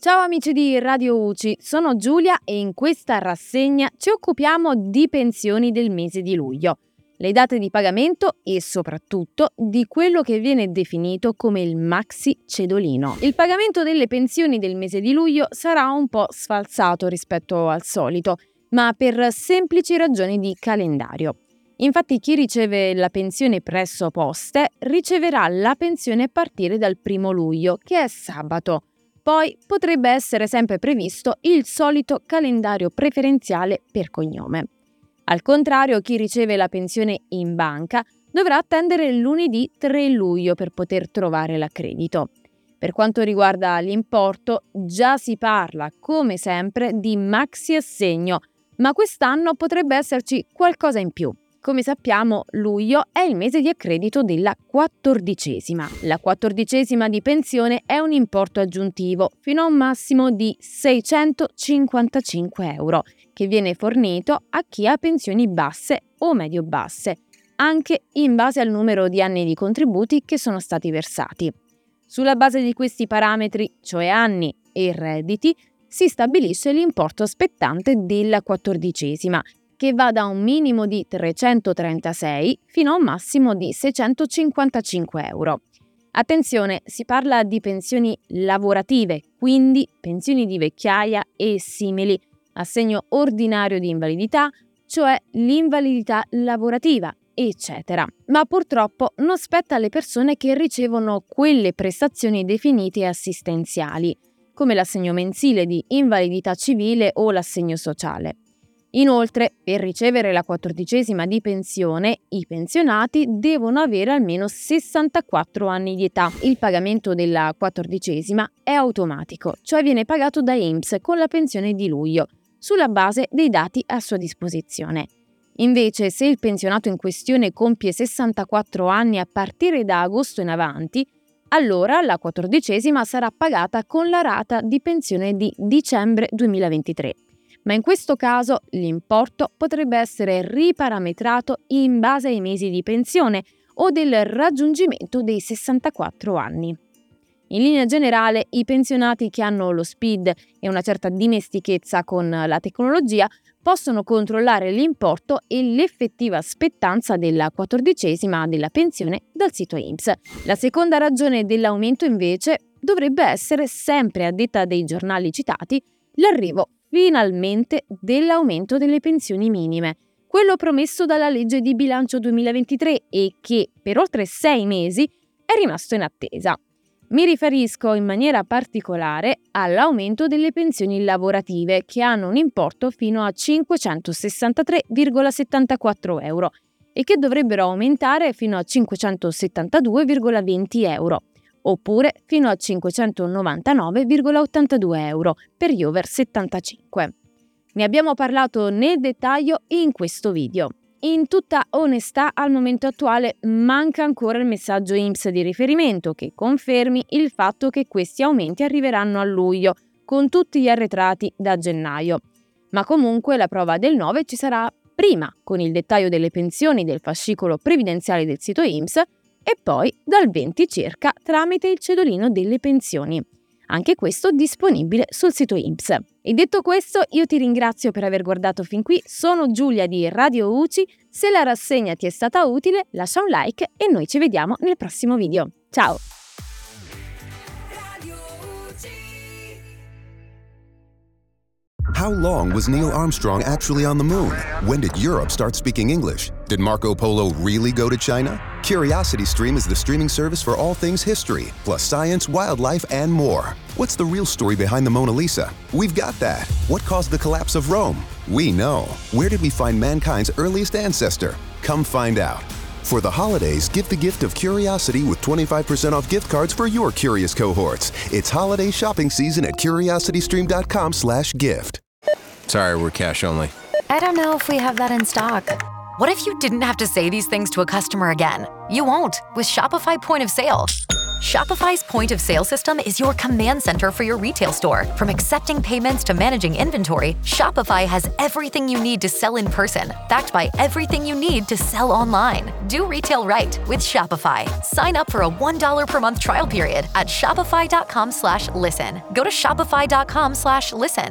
Ciao amici di Radio UCI, sono Giulia e in questa rassegna ci occupiamo di pensioni del mese di luglio, le date di pagamento e soprattutto di quello che viene definito come il maxi cedolino. Il pagamento delle pensioni del mese di luglio sarà un po' sfalsato rispetto al solito, ma per semplici ragioni di calendario. Infatti chi riceve la pensione presso poste riceverà la pensione a partire dal primo luglio, che è sabato. Poi potrebbe essere sempre previsto il solito calendario preferenziale per cognome. Al contrario, chi riceve la pensione in banca dovrà attendere lunedì 3 luglio per poter trovare l'accredito. Per quanto riguarda l'importo, già si parla, come sempre, di maxi assegno, ma quest'anno potrebbe esserci qualcosa in più. Come sappiamo, luglio è il mese di accredito della quattordicesima. La quattordicesima di pensione è un importo aggiuntivo fino a un massimo di 655 euro, che viene fornito a chi ha pensioni basse o medio-basse, anche in base al numero di anni di contributi che sono stati versati. Sulla base di questi parametri, cioè anni e redditi, si stabilisce l'importo spettante della quattordicesima, che va da un minimo di 336 fino a un massimo di 655 euro. Attenzione, si parla di pensioni lavorative, quindi pensioni di vecchiaia e simili, assegno ordinario di invalidità, cioè l'invalidità lavorativa, eccetera. Ma purtroppo non spetta alle persone che ricevono quelle prestazioni definite assistenziali, come l'assegno mensile di invalidità civile o l'assegno sociale. Inoltre, per ricevere la quattordicesima di pensione, i pensionati devono avere almeno 64 anni di età. Il pagamento della quattordicesima è automatico, cioè viene pagato da IMSS con la pensione di luglio, sulla base dei dati a sua disposizione. Invece, se il pensionato in questione compie 64 anni a partire da agosto in avanti, allora la quattordicesima sarà pagata con la rata di pensione di dicembre 2023 ma in questo caso l'importo potrebbe essere riparametrato in base ai mesi di pensione o del raggiungimento dei 64 anni. In linea generale, i pensionati che hanno lo SPID e una certa dimestichezza con la tecnologia possono controllare l'importo e l'effettiva spettanza della quattordicesima della pensione dal sito IMSS. La seconda ragione dell'aumento invece dovrebbe essere, sempre a detta dei giornali citati, l'arrivo finalmente dell'aumento delle pensioni minime, quello promesso dalla legge di bilancio 2023 e che per oltre sei mesi è rimasto in attesa. Mi riferisco in maniera particolare all'aumento delle pensioni lavorative che hanno un importo fino a 563,74 euro e che dovrebbero aumentare fino a 572,20 euro oppure fino a 599,82 euro per gli over 75. Ne abbiamo parlato nel dettaglio in questo video. In tutta onestà, al momento attuale manca ancora il messaggio IMSS di riferimento che confermi il fatto che questi aumenti arriveranno a luglio, con tutti gli arretrati da gennaio. Ma comunque la prova del 9 ci sarà prima, con il dettaglio delle pensioni del fascicolo previdenziale del sito IMSS, e poi dal 20 circa tramite il cedolino delle pensioni. anche questo disponibile sul sito IMSS. E detto questo, io ti ringrazio per aver guardato fin qui, sono Giulia di Radio UCI, se la rassegna ti è stata utile lascia un like e noi ci vediamo nel prossimo video. Ciao! How long was Neil Armstrong actually on the moon? When did Europe start speaking English? Did Marco Polo really go to China? Curiosity Stream is the streaming service for all things history, plus science, wildlife, and more. What's the real story behind the Mona Lisa? We've got that. What caused the collapse of Rome? We know. Where did we find mankind's earliest ancestor? Come find out. For the holidays, give the gift of curiosity with 25% off gift cards for your curious cohorts. It's holiday shopping season at curiositystream.com/gift. Sorry, we're cash only. I don't know if we have that in stock. What if you didn't have to say these things to a customer again? You won't with Shopify Point of Sale. Shopify's point of sale system is your command center for your retail store. From accepting payments to managing inventory, Shopify has everything you need to sell in person, backed by everything you need to sell online. Do retail right with Shopify. Sign up for a $1 per month trial period at shopify.com slash listen. Go to shopify.com slash listen.